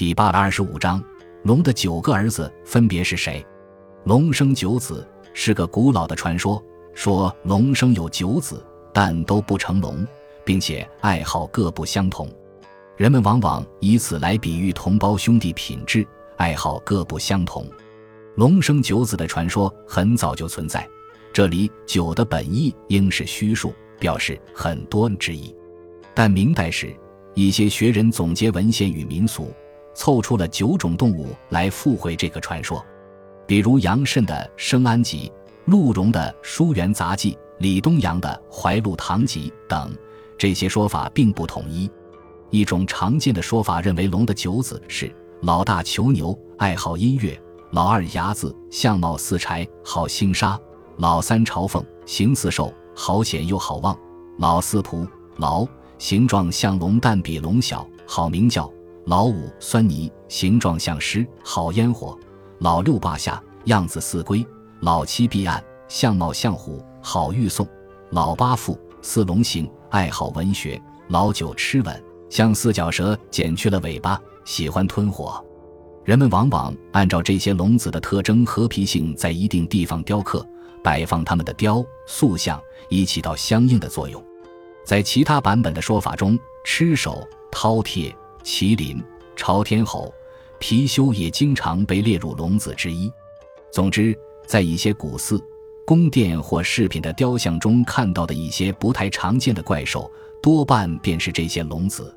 第八百二十五章，龙的九个儿子分别是谁？龙生九子是个古老的传说，说龙生有九子，但都不成龙，并且爱好各不相同。人们往往以此来比喻同胞兄弟品质爱好各不相同。龙生九子的传说很早就存在，这里“九”的本意应是虚数，表示很多之意。但明代时，一些学人总结文献与民俗。凑出了九种动物来附会这个传说，比如杨慎的《生安集》，陆荣的《书园杂记》，李东阳的《怀录堂集》等。这些说法并不统一。一种常见的说法认为，龙的九子是：老大囚牛，爱好音乐；老二牙子，相貌似柴，好星沙；老三朝凤，形似兽，好险又好望；老四仆劳，形状像龙，但比龙小，好鸣叫。老五酸泥，形状像狮，好烟火；老六霸下，样子似龟；老七避暗，相貌像虎，好玉颂；老八富，似龙形，爱好文学；老九吃稳，像四脚蛇，剪去了尾巴，喜欢吞火。人们往往按照这些龙子的特征和脾性，在一定地方雕刻、摆放他们的雕塑像，以起到相应的作用。在其他版本的说法中，螭首、饕餮。麒麟、朝天吼、貔貅也经常被列入龙子之一。总之，在一些古寺、宫殿或饰品的雕像中看到的一些不太常见的怪兽，多半便是这些龙子。